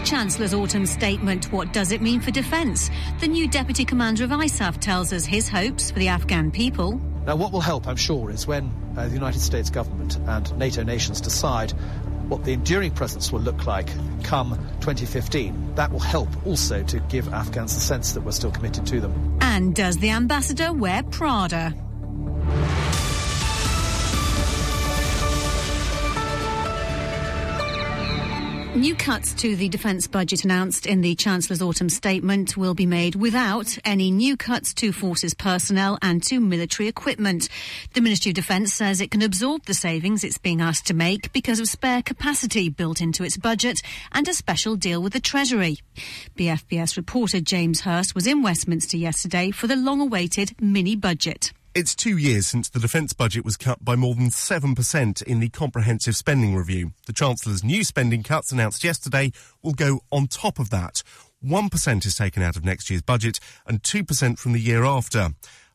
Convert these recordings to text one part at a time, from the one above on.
The Chancellor's autumn statement, what does it mean for defence? The new Deputy Commander of ISAF tells us his hopes for the Afghan people. Now, what will help, I'm sure, is when uh, the United States government and NATO nations decide what the enduring presence will look like come 2015. That will help also to give Afghans the sense that we're still committed to them. And does the ambassador wear Prada? New cuts to the defence budget announced in the Chancellor's autumn statement will be made without any new cuts to forces personnel and to military equipment. The Ministry of Defence says it can absorb the savings it's being asked to make because of spare capacity built into its budget and a special deal with the Treasury. BFBS reporter James Hurst was in Westminster yesterday for the long awaited mini budget. It's two years since the defence budget was cut by more than 7% in the Comprehensive Spending Review. The Chancellor's new spending cuts announced yesterday will go on top of that. 1% is taken out of next year's budget and 2% from the year after.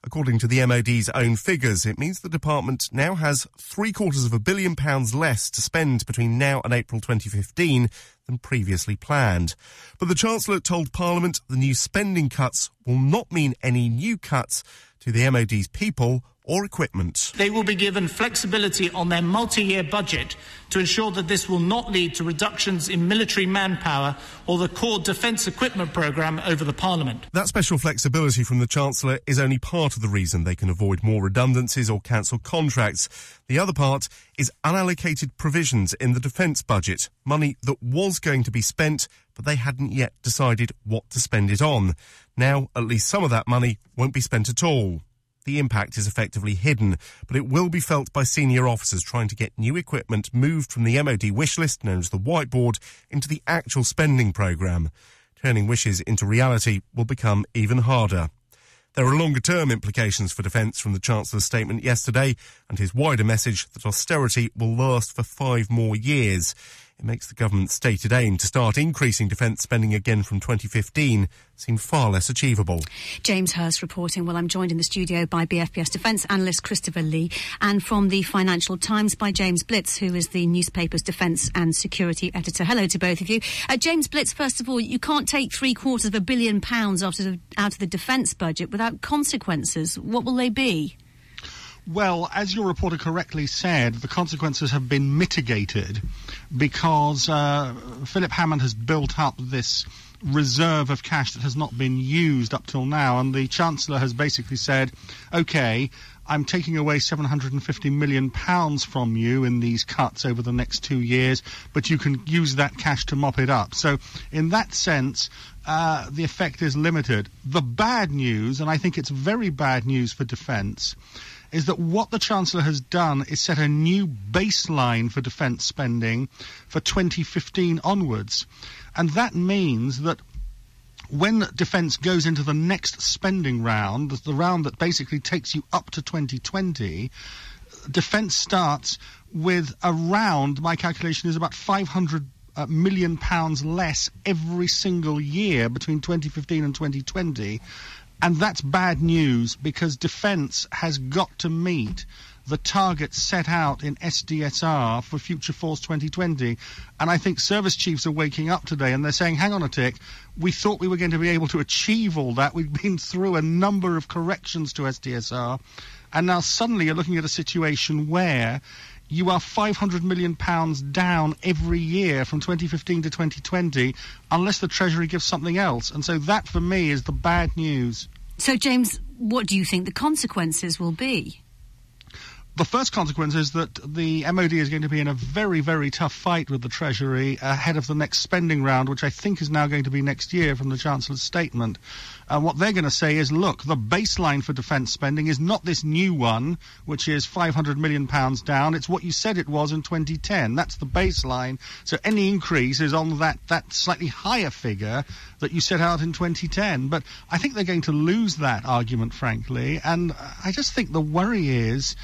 According to the MOD's own figures, it means the department now has three quarters of a billion pounds less to spend between now and April 2015 than previously planned. But the Chancellor told Parliament the new spending cuts will not mean any new cuts to the MOD's people or equipment. They will be given flexibility on their multi year budget to ensure that this will not lead to reductions in military manpower or the core defence equipment programme over the Parliament. That special flexibility from the Chancellor is only part of the reason they can avoid more redundancies or cancel contracts. The other part is unallocated provisions in the defence budget, money that was going to be spent, but they hadn't yet decided what to spend it on. Now, at least some of that money won't be spent at all. The impact is effectively hidden, but it will be felt by senior officers trying to get new equipment moved from the MOD wish list, known as the whiteboard, into the actual spending programme. Turning wishes into reality will become even harder. There are longer term implications for defence from the Chancellor's statement yesterday and his wider message that austerity will last for five more years. It makes the government's stated aim to start increasing defence spending again from 2015 seem far less achievable. James Hurst reporting. Well, I'm joined in the studio by BFBS defence analyst Christopher Lee and from the Financial Times by James Blitz, who is the newspaper's defence and security editor. Hello to both of you. Uh, James Blitz, first of all, you can't take three quarters of a billion pounds out of, out of the defence budget without consequences. What will they be? Well, as your reporter correctly said, the consequences have been mitigated because uh, Philip Hammond has built up this reserve of cash that has not been used up till now, and the Chancellor has basically said, okay, I'm taking away 750 million pounds from you in these cuts over the next two years, but you can use that cash to mop it up. So, in that sense, uh, the effect is limited. The bad news, and I think it's very bad news for defence, is that what the Chancellor has done is set a new baseline for defence spending for 2015 onwards. And that means that when defence goes into the next spending round, the round that basically takes you up to 2020, defence starts with around, my calculation is about 500 uh, million pounds less every single year between 2015 and 2020. And that's bad news because defence has got to meet the targets set out in SDSR for Future Force 2020. And I think service chiefs are waking up today and they're saying, hang on a tick, we thought we were going to be able to achieve all that. We've been through a number of corrections to SDSR. And now suddenly you're looking at a situation where you are 500 million pounds down every year from 2015 to 2020 unless the treasury gives something else and so that for me is the bad news So, James, what do you think the consequences will be? the first consequence is that the MOD is going to be in a very, very tough fight with the Treasury ahead of the next spending round, which I think is now going to be next year from the Chancellor's statement. And what they're going to say is, look, the baseline for defence spending is not this new one, which is 500 million pounds down. It's what you said it was in 2010. That's the baseline. So any increase is on that, that slightly higher figure that you set out in 2010. But I think they're going to lose that argument, frankly. And I just think the worry is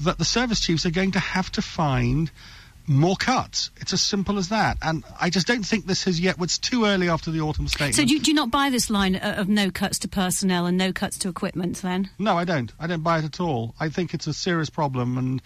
that the service chiefs are going to have to find more cuts. It's as simple as that. And I just don't think this has yet. It's too early after the autumn statement. So do you, do you not buy this line uh, of no cuts to personnel and no cuts to equipment then? No, I don't. I don't buy it at all. I think it's a serious problem, and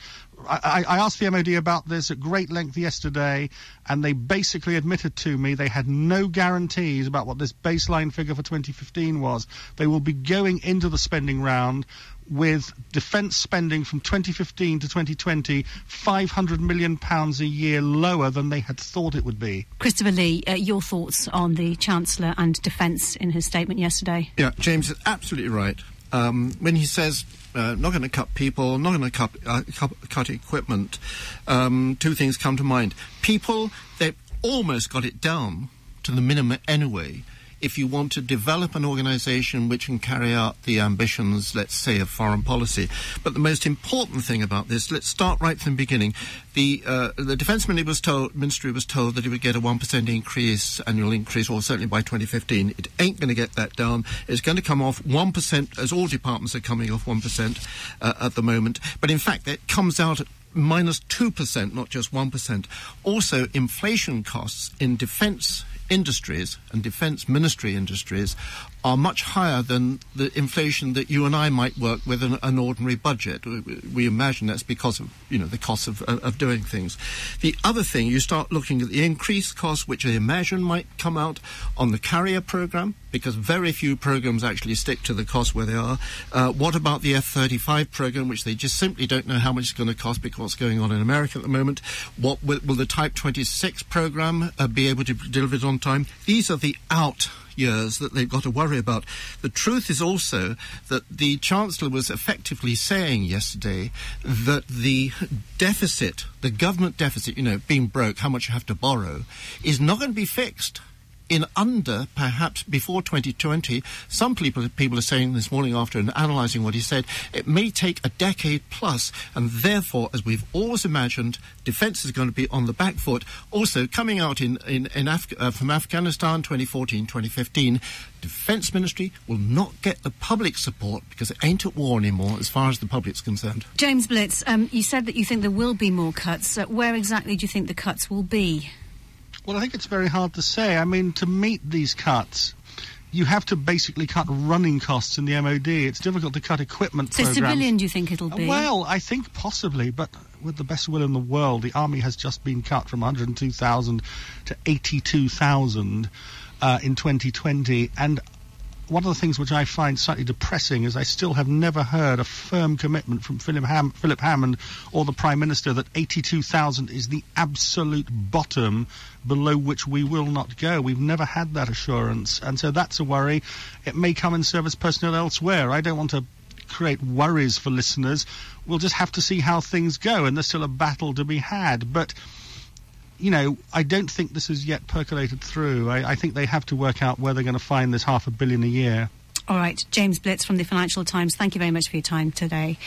I, I, asked the MOD about this at great length yesterday, and they basically admitted to me they had no guarantees about what this baseline figure for 2015 was. They will be going into the spending round with defence spending from 2015 to 2020 500 million pounds a year lower than they had thought it would be. Christopher Lee, uh, your thoughts on the Chancellor and defence in his statement yesterday? Yeah, James is absolutely right. Um, when he says uh, not going to cut people, not going to cut, uh, cut, cut, equipment, um, two things come to mind. People, they almost got it down to the minimum anyway if you want to develop an organization which can carry out the ambitions, let's say, of foreign policy. But the most important thing about this, let's start right from the beginning. The, uh, the Defence Ministry was, told, Ministry was told that it would get a 1% increase, annual increase, or certainly by 2015. It ain't going to get that down. It's going to come off 1%, as all departments are coming off 1% uh, at the moment. But in fact, it comes out at minus 2%, not just 1%. Also, inflation costs in defence industries and defence ministry industries are much higher than the inflation that you and I might work with an, ordinary budget. We, imagine that's because of you know the cost of, of doing things. The other thing, you start looking at the increased costs, which I imagine might come out on the carrier program, because very few programs actually stick to the cost where they are. Uh, what about the F-35 program, which they just simply don't know how much it's going to cost because what's going on in America at the moment? What will, will the Type 26 program uh, be able to deliver it on time? These are the out years that they've got to worry about. The truth is also that the Chancellor was effectively saying yesterday that the deficit, the government deficit, you know, being broke, how much you have to borrow, is not going to be fixed in under perhaps before 2020. Some people, people are saying this morning after analysing what he said, it may take a decade plus, and therefore, as we've always imagined, defence is going to be on the back foot. Also, coming out in, in, in Af- uh, from Afghanistan 2014, 2015, Defence Ministry will not get the public support because it ain't at war anymore as far as the public's concerned. James Blitz, um, you said that you think there will be more cuts. Uh, where exactly do you think the cuts will be? Well, I think it's very hard to say. I mean, to meet these cuts, you have to basically cut running costs in the MOD. It's difficult to cut equipment. So programs. civilian, do you think it'll be? Well, I think possibly, but with the best will in the world, the army has just been cut from 102,000 to 82,000 uh, in 2020, and one of the things which I find slightly depressing is I still have never heard a firm commitment from Philip, Ham- Philip Hammond or the Prime Minister that 82,000 is the absolute bottom below which we will not go. We've never had that assurance, and so that's a worry. It may come in service personnel elsewhere. I don't want to create worries for listeners. We'll just have to see how things go, and there's still a battle to be had. But you know, I don't think this has yet percolated through. I, I think they have to work out where they're going to find this half a billion a year. All right, James Blitz from the Financial Times, thank you very much for your time today.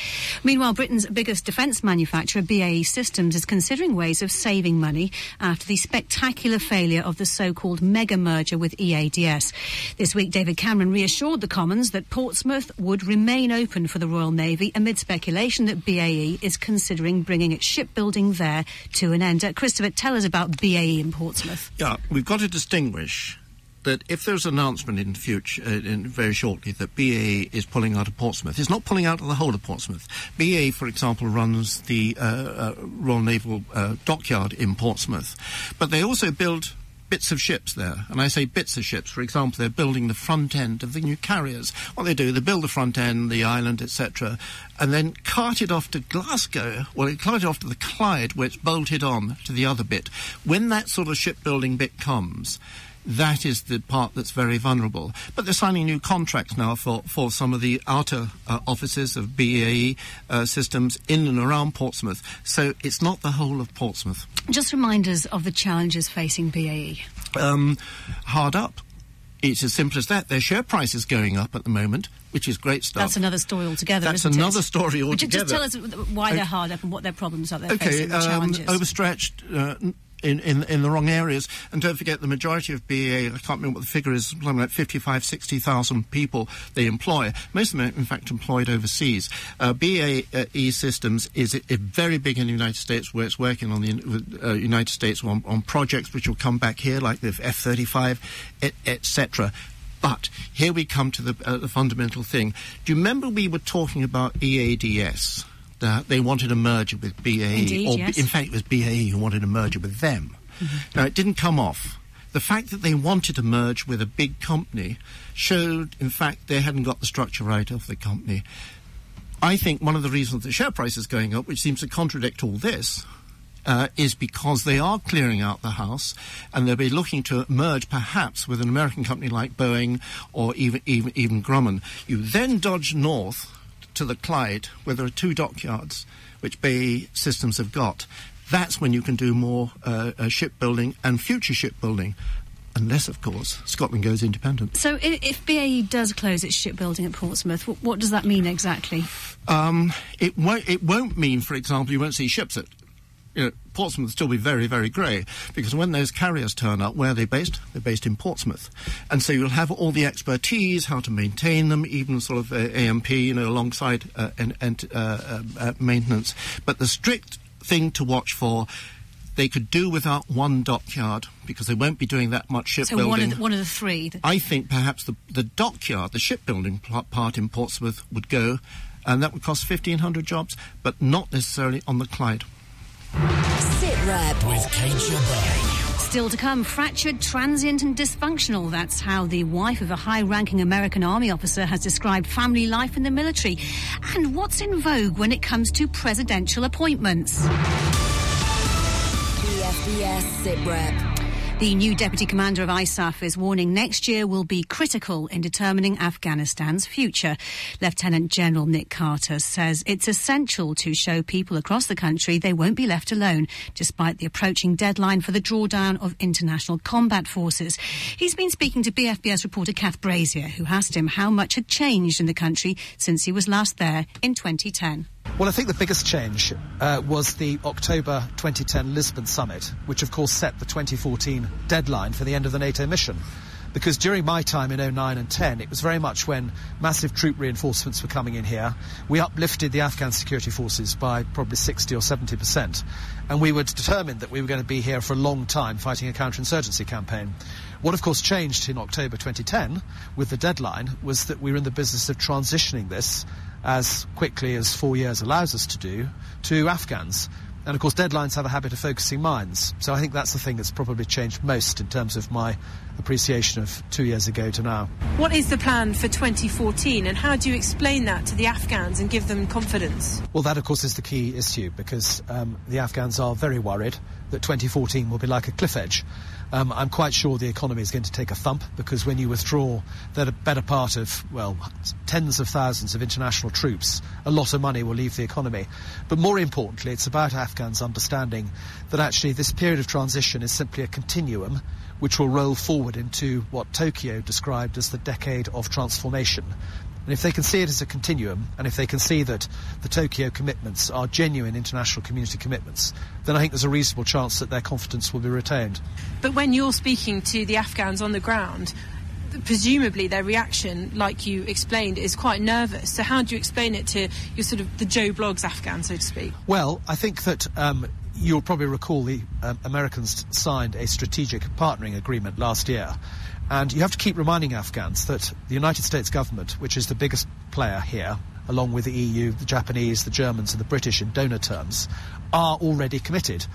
Meanwhile, Britain's biggest defence manufacturer, BAE Systems, is considering ways of saving money after the spectacular failure of the so called mega merger with EADS. This week, David Cameron reassured the Commons that Portsmouth would remain open for the Royal Navy amid speculation that BAE is considering bringing its shipbuilding there to an end. Uh, Christopher, tell us about BAE in Portsmouth. Yeah, we've got to distinguish that if there's an announcement in future, uh, in very shortly, that BA is pulling out of Portsmouth, it's not pulling out of the whole of Portsmouth. BA, for example, runs the uh, uh, Royal Naval uh, Dockyard in Portsmouth, but they also build bits of ships there. And I say bits of ships. For example, they're building the front end of the new carriers. What they do, they build the front end, the island, etc., and then cart it off to Glasgow. Well, they cart it off to the Clyde, where it's bolted on to the other bit. When that sort of shipbuilding bit comes, that is the part that's very vulnerable. But they're signing new contracts now for, for some of the outer uh, offices of BAE uh, systems in and around Portsmouth. So it's not the whole of Portsmouth. Just remind us of the challenges facing BAE. Um, hard up. It's as simple as that. Their share price is going up at the moment, which is great stuff. That's another story altogether. That's another it? story altogether. Just tell us why they're hard up and what their problems are. They're okay, facing, the um, challenges. overstretched. Uh, in, in, in the wrong areas. And don't forget, the majority of BAE, I can't remember what the figure is, something like 55, 60,000 people they employ. Most of them in fact, employed overseas. Uh, BAE Systems is very big in the United States, where it's working on the uh, United States on, on, projects which will come back here, like the F-35, etc. Et but here we come to the, uh, the fundamental thing. Do you remember we were talking about EADS? That they wanted a merger with BAE, Indeed, or yes. in fact, it was BAE who wanted a merger with them. Mm-hmm. Now, it didn't come off. The fact that they wanted to merge with a big company showed, in fact, they hadn't got the structure right of the company. I think one of the reasons the share price is going up, which seems to contradict all this, uh, is because they are clearing out the house and they'll be looking to merge perhaps with an American company like Boeing or even, even, even Grumman. You then dodge north to the Clyde where there are two dockyards which BAE Systems have got. That's when you can do more uh, uh, shipbuilding and future shipbuilding unless, of course, Scotland goes independent. So, if BAE does close its shipbuilding at Portsmouth, what, does that mean exactly? Um, it won't. It won't mean, for example, you won't see ships at you know, Portsmouth will still be very, very grey because when those carriers turn up, where are they based? They're based in Portsmouth. And so you'll have all the expertise, how to maintain them, even sort of uh, AMP, you know, alongside uh, and, and uh, uh, maintenance. But the strict thing to watch for they could do without one dockyard because they won't be doing that much shipbuilding. So one of the, one of the three. I think perhaps the, the dockyard, the shipbuilding part in Portsmouth would go, and that would cost 1,500 jobs, but not necessarily on the Clyde. Sit Rep with Kate Jabbar. Still to come, fractured, transient, and dysfunctional. That's how the wife of a high ranking American Army officer has described family life in the military. And what's in vogue when it comes to presidential appointments? BFBS Sit Rep. The new deputy commander of ISAF is warning next year will be critical in determining Afghanistan's future. Lieutenant General Nick Carter says it's essential to show people across the country they won't be left alone, despite the approaching deadline for the drawdown of international combat forces. He's been speaking to BFBS reporter Kath Brazier, who asked him how much had changed in the country since he was last there in 2010. Well, I think the biggest change uh, was the October 2010 Lisbon summit, which of course set the 2014 deadline for the end of the NATO mission. Because during my time in 09 and 10, it was very much when massive troop reinforcements were coming in here. We uplifted the Afghan security forces by probably 60 or 70 percent. And we were determined that we were going to be here for a long time fighting a counterinsurgency campaign. What, of course, changed in October 2010 with the deadline was that we were in the business of transitioning this as quickly as four years allows us to do to Afghans. And of course, deadlines have a habit of focusing minds. So I think that's the thing that's probably changed most in terms of my appreciation of two years ago to now. What is the plan for 2014 and how do you explain that to the Afghans and give them confidence? Well, that of course is the key issue because um, the Afghans are very worried that 2014 will be like a cliff edge. Um, I'm quite sure the economy is going to take a thump because when you withdraw the better part of, well, tens of thousands of international troops, a lot of money will leave the economy. But more importantly, it's about Afghans understanding that actually this period of transition is simply a continuum which will roll forward into what Tokyo described as the decade of transformation. And if they can see it as a continuum, and if they can see that the Tokyo commitments are genuine international community commitments, then I think there's a reasonable chance that their confidence will be retained. But when you're speaking to the Afghans on the ground, presumably their reaction, like you explained, is quite nervous. So how do you explain it to your sort of the Joe Bloggs Afghan, so to speak? Well, I think that um, you'll probably recall the um, Americans signed a strategic partnering agreement last year. And you have to keep reminding Afghans that the United States government, which is the biggest player here, along with the EU, the Japanese, the Germans, and the British in donor terms, are already committed.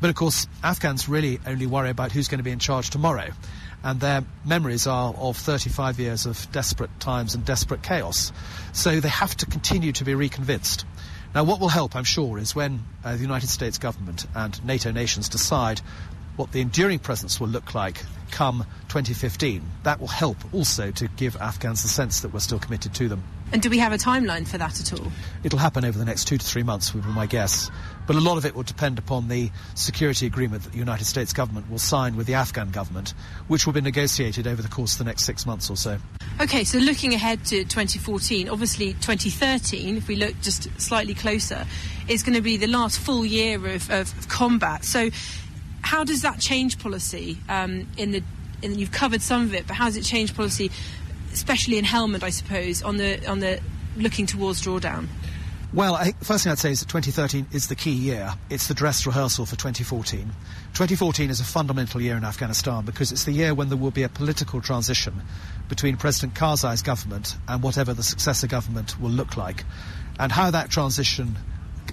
But of course, Afghans really only worry about who's going to be in charge tomorrow. And their memories are of 35 years of desperate times and desperate chaos. So they have to continue to be reconvinced. Now, what will help, I'm sure, is when uh, the United States government and NATO nations decide what the enduring presence will look like come 2015. That will help also to give Afghans the sense that we're still committed to them. And do we have a timeline for that at all? It'll happen over the next two to three months, would be my guess. But a lot of it will depend upon the security agreement that the United States government will sign with the Afghan government, which will be negotiated over the course of the next six months or so. Okay, so looking ahead to 2014, obviously 2013, if we look just slightly closer, is going to be the last full year of, of combat. So how does that change policy um, in the? You've covered some of it, but how does it change policy, especially in Helmand, I suppose, on the on the looking towards drawdown? Well, I first thing I'd say is that 2013 is the key year. It's the dress rehearsal for 2014. 2014 is a fundamental year in Afghanistan because it's the year when there will be a political transition between President Karzai's government and whatever the successor government will look like. And how that transition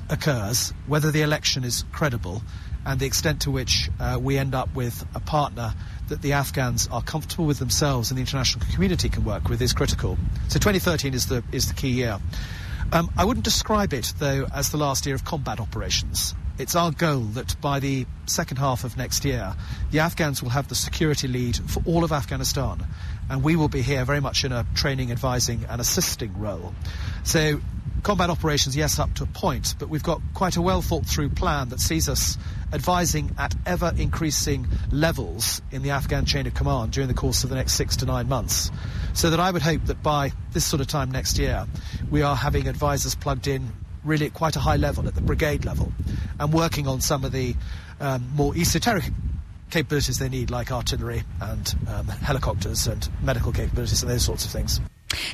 occurs, whether the election is credible, and the extent to which uh, we end up with a partner that the Afghans are comfortable with themselves and the international community can work with is critical. So 2013 is the is the key year. Um, I wouldn't describe it, though, as the last year of combat operations. It's our goal that by the second half of next year, the Afghans will have the security lead for all of Afghanistan, and we will be here very much in a training, advising, and assisting role. So, combat operations, yes, up to a point, but we've got quite a well thought through plan that sees us advising at ever increasing levels in the Afghan chain of command during the course of the next six to nine months. So that I would hope that by this sort of time next year, we are having advisors plugged in really at quite a high level, at the brigade level, and working on some of the um, more esoteric capabilities they need, like artillery and um, helicopters and medical capabilities and those sorts of things.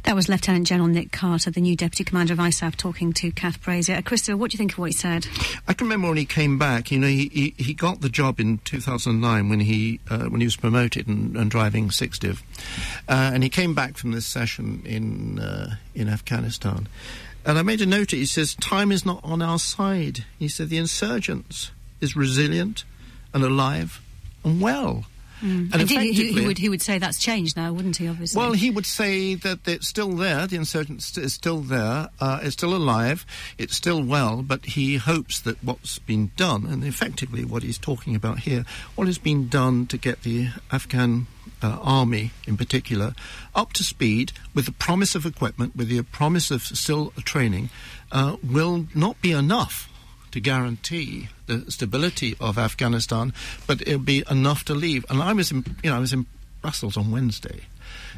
That was Lieutenant General Nick Carter, the new Deputy Commander of ISAF, talking to Kath Brazier. Uh, Christopher, what do you think of what he said? I can remember when he came back. You know, he, he, he got the job in 2009 when he uh, when he was promoted and, and driving 60 uh, and he came back from this session in uh, in Afghanistan. And I made a note. He says time is not on our side. He said the insurgents is resilient and alive and well. Mm. And Indeed, he, he, would, he would say that's changed now, wouldn't he, obviously? Well, he would say that it's still there, the insurgents is still there, uh, it's still alive, it's still well, but he hopes that what's been done, and effectively what he's talking about here, what has been done to get the Afghan uh, army in particular up to speed with the promise of equipment, with the promise of still training, uh, will not be enough to guarantee the stability of Afghanistan, but it'll be enough to leave. And I was, in, you know, I was in Brussels on Wednesday.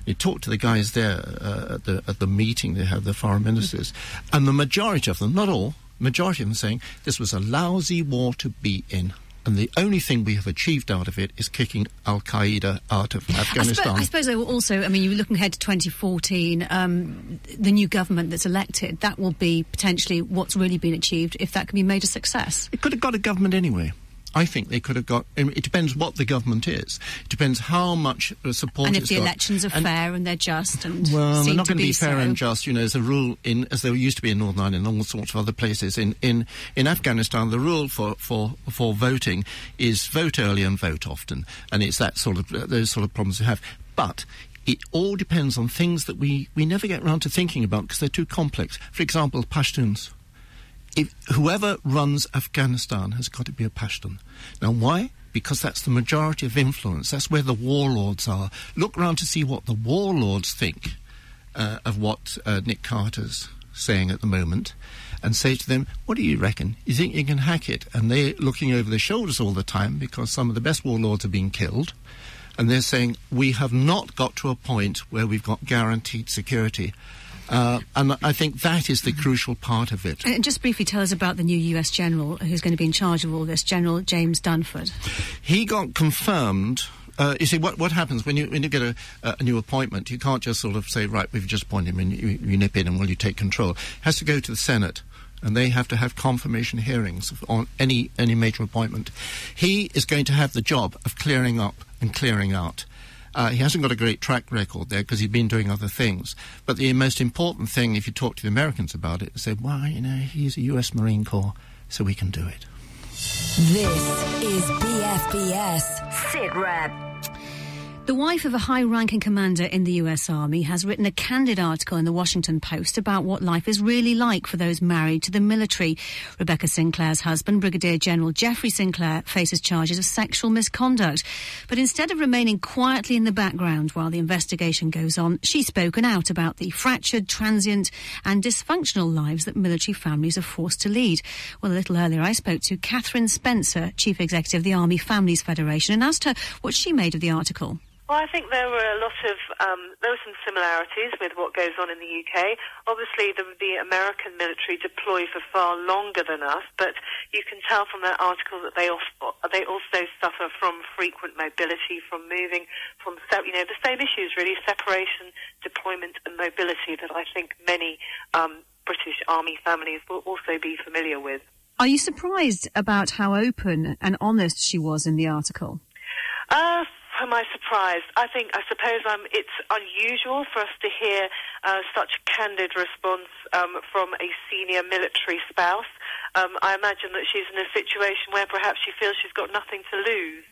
You talked to the guys there uh, at the at the meeting they had, the foreign ministers, and the majority of them, not all, majority of them saying this was a lousy war to be in and the only thing we have achieved out of it is kicking Al Qaeda out of Afghanistan. I, suppose, I suppose also, I mean, you're looking ahead to 2014, um, the new government that's elected, that will be potentially what's really been achieved if that can be made a success. It could have got a government anyway. I think they could have got. It depends what the government is. It depends how much uh, support. And if the got. elections are and fair and they're just, and well, they're not going to be, be fair so. and just. You know, as a rule in as there used to be in Northern Ireland and all sorts of other places. In in in Afghanistan, the rule for for for voting is vote early and vote often, and it's that sort of uh, those sort of problems you have. But it all depends on things that we, we never get around to thinking about because they're too complex. For example, Pashtuns if whoever runs Afghanistan has got to be a Pashtun. Now, why? Because that's the majority of influence. That's where the warlords are. Look around to see what the warlords think uh, of what uh, Nick Carter's saying at the moment and say to them, What do you reckon? You think you can hack it? And they're looking over their shoulders all the time because some of the best warlords are being killed. And they're saying, We have not got to a point where we've got guaranteed security. Uh, and I think that is the crucial part of it. And just briefly tell us about the new US general who's going to be in charge of all this, General James Dunford. He got confirmed uh, you see, what, what happens when you when you get a, a, new appointment? You can't just sort of say, right, we've just appointed him, and you, you nip in and will you take control? It has to go to the Senate, and they have to have confirmation hearings on any any major appointment. He is going to have the job of clearing up and clearing out. Uh, he hasn't got a great track record there because he's been doing other things. But the most important thing, if you talk to the Americans about it, is say, well, you know, he's a U.S. Marine Corps, so we can do it. This is BFBS SITREP. The wife of a high ranking commander in the US Army has written a candid article in the Washington Post about what life is really like for those married to the military. Rebecca Sinclair's husband, Brigadier General Jeffrey Sinclair, faces charges of sexual misconduct. But instead of remaining quietly in the background while the investigation goes on, she's spoken out about the fractured, transient, and dysfunctional lives that military families are forced to lead. Well, a little earlier, I spoke to Catherine Spencer, Chief Executive of the Army Families Federation, and asked her what she made of the article. Well, I think there were a lot of um, there were some similarities with what goes on in the UK. Obviously, the, the American military deploy for far longer than us, but you can tell from that article that they also, they also suffer from frequent mobility, from moving, from you know the same issues really: separation, deployment, and mobility that I think many um, British Army families will also be familiar with. Are you surprised about how open and honest she was in the article? Uh, am I surprised? I think, I suppose um, it's unusual for us to hear uh, such a candid response um, from a senior military spouse. Um, I imagine that she's in a situation where perhaps she feels she's got nothing to lose.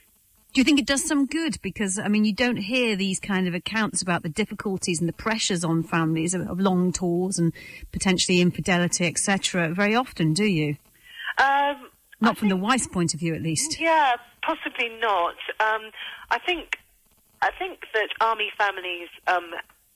Do you think it does some good? Because, I mean, you don't hear these kind of accounts about the difficulties and the pressures on families of, of long tours and potentially infidelity, etc., very often, do you? Um, not I from think, the wife's point of view, at least. Yeah, possibly not. Um, I think I think that army families um,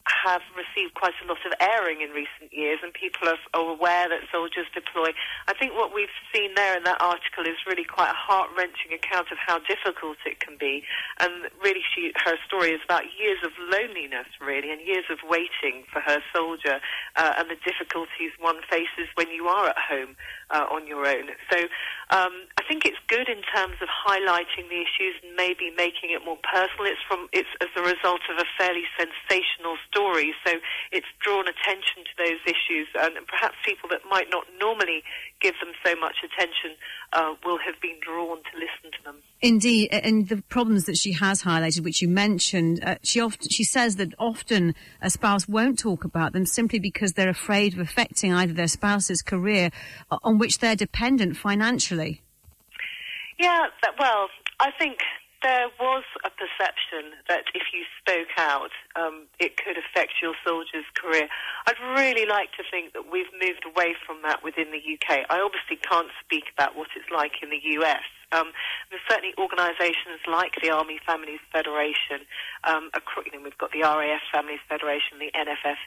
have received quite a lot of airing in recent years, and people are, are, aware that soldiers deploy. I think what we've seen there in that article is really quite a heart wrenching account of how difficult it can be, and really, she, her story is about years of loneliness, really, and years of waiting for her soldier, uh, and the difficulties one faces when you are at home uh, on your own. So um, I think it's good in terms of highlighting the issues and maybe making it more personal. It's from it's as a result of a fairly sensational story, so it's drawn attention to those issues, and perhaps people that might not normally give them so much attention uh, will have been drawn to listen to them. Indeed, and the problems that she has highlighted, which you mentioned, uh, she often she says that often a spouse won't talk about them simply because they're afraid of affecting either their spouse's career on which they're dependent financially. Yeah, well, I think there was a perception that if you spoke out, um, it could affect your soldier's career. I'd really like to think that we've moved away from that within the UK. I obviously can't speak about what it's like in the US. Um, there's certainly organisations like the Army Families Federation. Um, you know, we've got the RAF Families Federation, the NFF.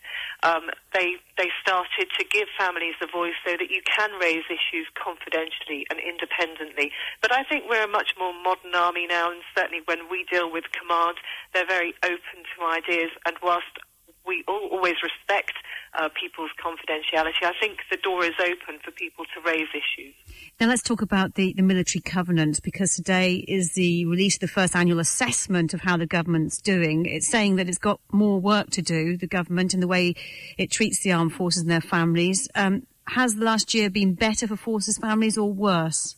Um, they they started to give families a voice so that you can raise issues confidentially and independently. But I think we're a much more modern army now, and certainly when we deal with command, they're very open to ideas. And whilst we all always respect uh, people's confidentiality. I think the door is open for people to raise issues. Now let's talk about the, the military covenant because today is the release of the first annual assessment of how the government's doing. It's saying that it's got more work to do, the government, in the way it treats the armed forces and their families. Um, has the last year been better for forces families or worse?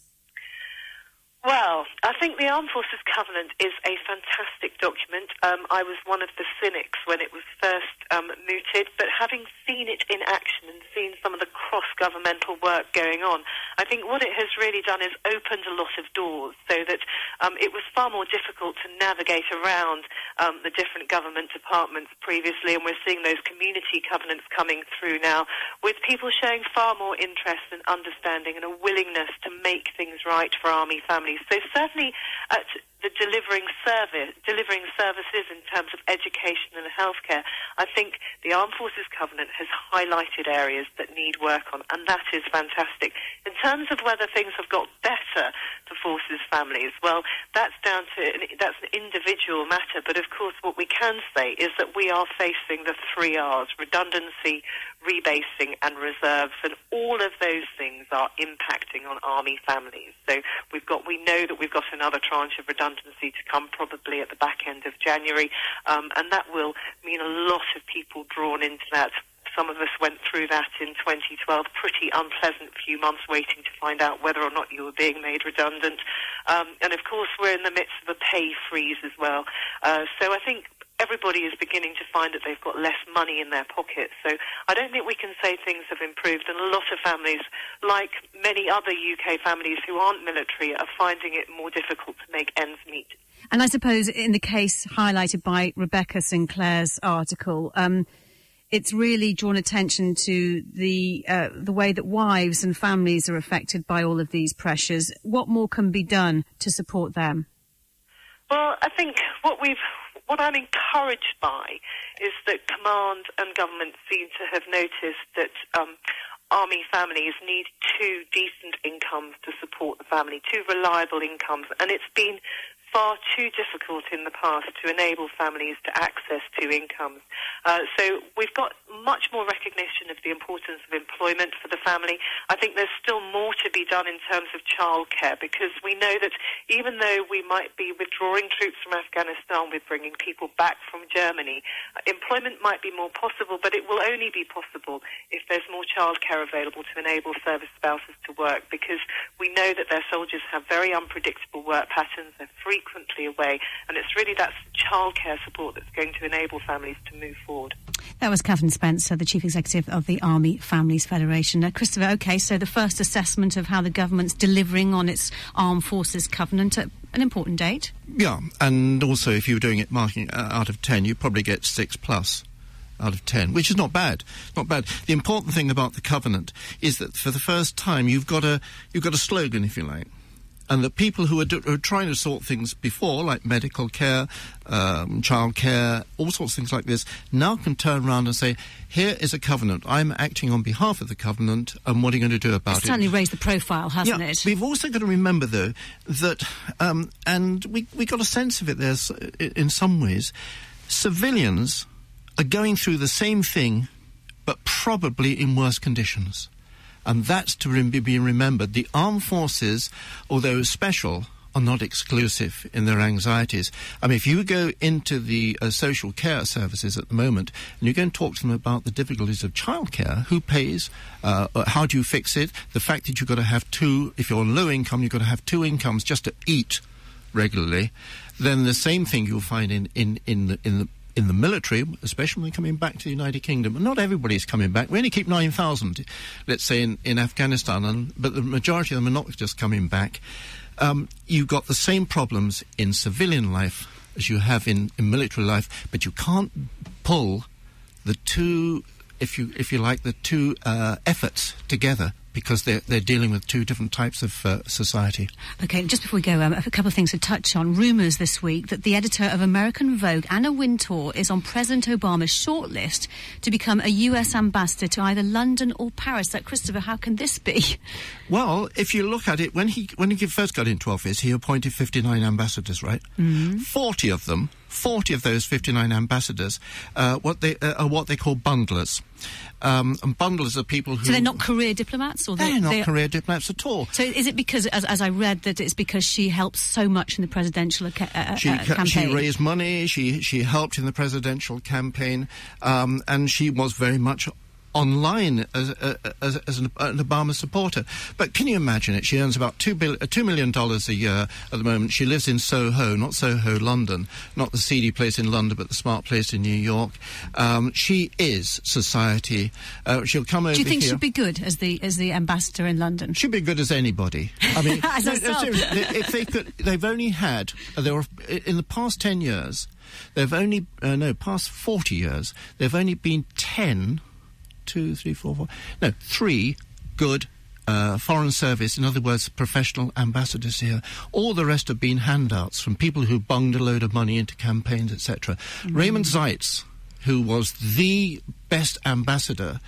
Well, I think the Armed Forces Covenant is a fantastic document. Um, I was one of the cynics when it was first um, mooted, but having seen it in action and seen some of the cross-governmental work going on, I think what it has really done is opened a lot of doors so that um, it was far more difficult to navigate around um, the different government departments previously, and we're seeing those community covenants coming through now with people showing far more interest and understanding and a willingness to make things right for Army families. So certainly at the delivering service, delivering services in terms of education and healthcare, I think the Armed Forces Covenant has highlighted areas that need work on, and that is fantastic. In terms of whether things have got better for forces families, well, that's down to that's an individual matter. But of course, what we can say is that we are facing the three R's: redundancy, rebasing, and reserves, and all of those things are impacting on Army families. So we've got we know that we've got another tranche of redundancy to come probably at the back end of January, um, and that will mean a lot of people drawn into that some of us went through that in 2012, pretty unpleasant few months waiting to find out whether or not you were being made redundant. Um, and of course, we're in the midst of a pay freeze as well. Uh, so I think everybody is beginning to find that they've got less money in their pockets. So I don't think we can say things have improved. And a lot of families, like many other UK families who aren't military, are finding it more difficult to make ends meet. And I suppose in the case highlighted by Rebecca Sinclair's article, um, it's really drawn attention to the uh, the way that wives and families are affected by all of these pressures. What more can be done to support them? Well, I think what we've what I'm encouraged by is that command and government seem to have noticed that um, army families need two decent incomes to support the family, two reliable incomes, and it's been far too difficult in the past to enable families to access two incomes. Uh, so we've got much more recognition of the importance of employment for the family. I think there's still more to be done in terms of childcare because we know that even though we might be withdrawing troops from Afghanistan, we're bringing people back from Germany. Employment might be more possible, but it will only be possible if there's more childcare available to enable service spouses to work because we know that their soldiers have very unpredictable work patterns. They're frequently away, and it's really that childcare support that's going to enable families to move forward. That was Catherine Spencer, the Chief Executive of the Army Families Federation. Uh, Christopher, okay, so the first assessment of how the government's delivering on its Armed Forces Covenant, at an important date. Yeah, and also if you were doing it marking uh, out of 10, you probably get 6 plus out of 10, which is not bad. Not bad. The important thing about the covenant is that for the first time you've got a, you've got a slogan, if you like and the people who are, do, are, trying to sort things before, like medical care, um, child care, all sorts of things like this, now can turn around and say, here is a covenant. I'm acting on behalf of the covenant, and what are you going to do about it? it's it? certainly raised the profile, hasn't yeah, it? We've also got to remember, though, that, um, and we, we got a sense of it there in some ways, civilians are going through the same thing, but probably in worse conditions and that's to be remembered. The armed forces, although special, are not exclusive in their anxieties. I mean, if you go into the uh, social care services at the moment and you go and talk to them about the difficulties of childcare, who pays, uh, how do you fix it, the fact that you've got to have two, if you're on low income, you've got to have two incomes just to eat regularly, then the same thing you'll find in, in, in, the, in the in the military, especially when coming back to the United Kingdom. And not everybody's coming back. We only keep 9,000, let's say, in, in Afghanistan, and, but the majority of them are not just coming back. Um, you've got the same problems in civilian life as you have in, in military life, but you can't pull the two, if you, if you like, the two uh, efforts together because they're, they're dealing with two different types of uh, society. Okay, just before we go, um, a couple of things to touch on. Rumours this week that the editor of American Vogue, Anna Wintour, is on President Obama's shortlist to become a US ambassador to either London or Paris. That Christopher, how can this be? Well, if you look at it, when he when he first got into office, he appointed 59 ambassadors, right? Mm-hmm. 40 of them 40 of those 59 ambassadors uh, what they, uh, are what they call bundlers. Um, and bundlers are people who. So they're not career diplomats, or they're, they're not they're... career diplomats at all. So is it because, as, as I read, that it's because she helped so much in the presidential uh, she, uh, campaign? She raised money. She she helped in the presidential campaign, um, and she was very much online as, uh, as, as an, an, Obama supporter. But can you imagine it? She earns about two, uh, $2 million a year at the moment. She lives in Soho, not Soho, London, not the seedy place in London, but the smart place in New York. Um, she is society. Uh, she'll come over Do you think here. she'd be good as the as the ambassador in London? She'd be good as anybody. I mean, as no, if they could, they've only had, there were, in the past 10 years, they've only, uh, no, past 40 years, they've only been 10 two, three, four, four. No, three good uh, foreign service, in other words, professional ambassadors here. All the rest have been handouts from people who bunged a load of money into campaigns, etc. Mm-hmm. Raymond Seitz, who was the best ambassador,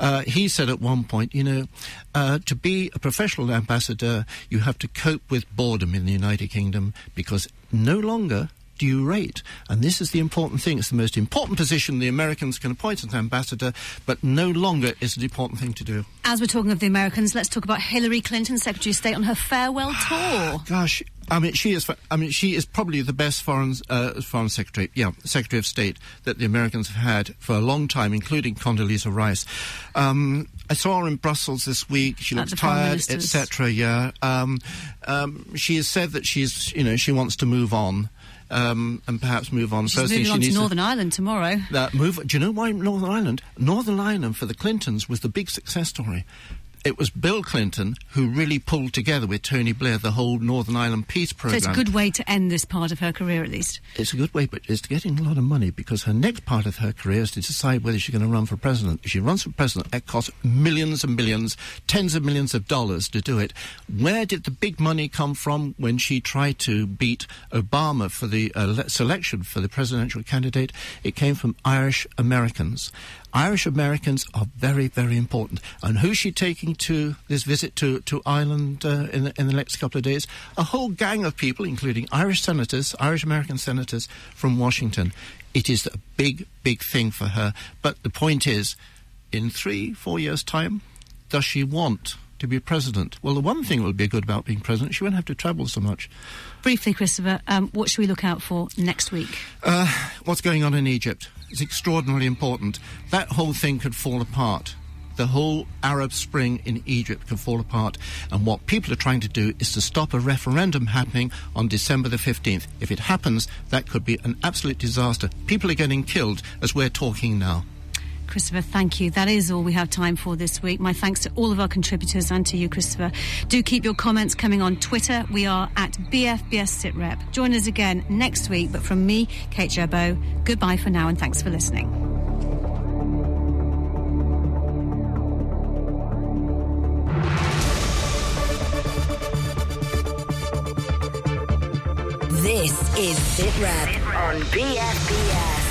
uh, he said at one point, you know, uh, to be a professional ambassador, you have to cope with boredom in the United Kingdom because no longer do you rate? And this is the important thing. It's the most important position the Americans can appoint as ambassador, but no longer is it an important thing to do. As we're talking of the Americans, let's talk about Hillary Clinton, Secretary of State, on her farewell tour. Gosh, I mean, she is. I mean, she is probably the best foreign uh, foreign secretary, yeah, Secretary of State that the Americans have had for a long time, including Condoleezza Rice. Um, I saw her in Brussels this week. She looks tired, etc. Yeah, um, um, she has said that she's, you know, she wants to move on um, and perhaps move on. She's First moving on to Northern to, Ireland tomorrow. That move. Do you know why Northern Ireland? Northern Ireland for the Clintons was the big success story it was Bill Clinton who really pulled together with Tony Blair the whole Northern Ireland peace program. So it's a good way to end this part of her career, at least. It's a good way, but it's getting a lot of money because her next part of her career is to decide whether she's going to run for president. If she runs for president, it costs millions and millions, tens of millions of dollars to do it. Where did the big money come from when she tried to beat Obama for the uh, selection for the presidential candidate? It came from Irish Americans. Irish Americans are very, very important. And who's she taking to this visit to, to Ireland uh, in, the, in the next couple of days? A whole gang of people, including Irish senators, Irish American senators from Washington. It is a big, big thing for her. But the point is, in three, four years' time, does she want to be president? Well, the one thing that will be good about being president, she won't have to travel so much. Briefly, Christopher, um, what should we look out for next week? Uh, what's going on in Egypt is extraordinarily important. That whole thing could fall apart. The whole Arab Spring in Egypt could fall apart. And what people are trying to do is to stop a referendum happening on December the 15th. If it happens, that could be an absolute disaster. People are getting killed as we're talking now. Christopher, thank you. That is all we have time for this week. My thanks to all of our contributors and to you, Christopher. Do keep your comments coming on Twitter. We are at BFBS SitRep. Join us again next week. But from me, Kate Gerbeau, goodbye for now and thanks for listening. This is SitRep on BFBS.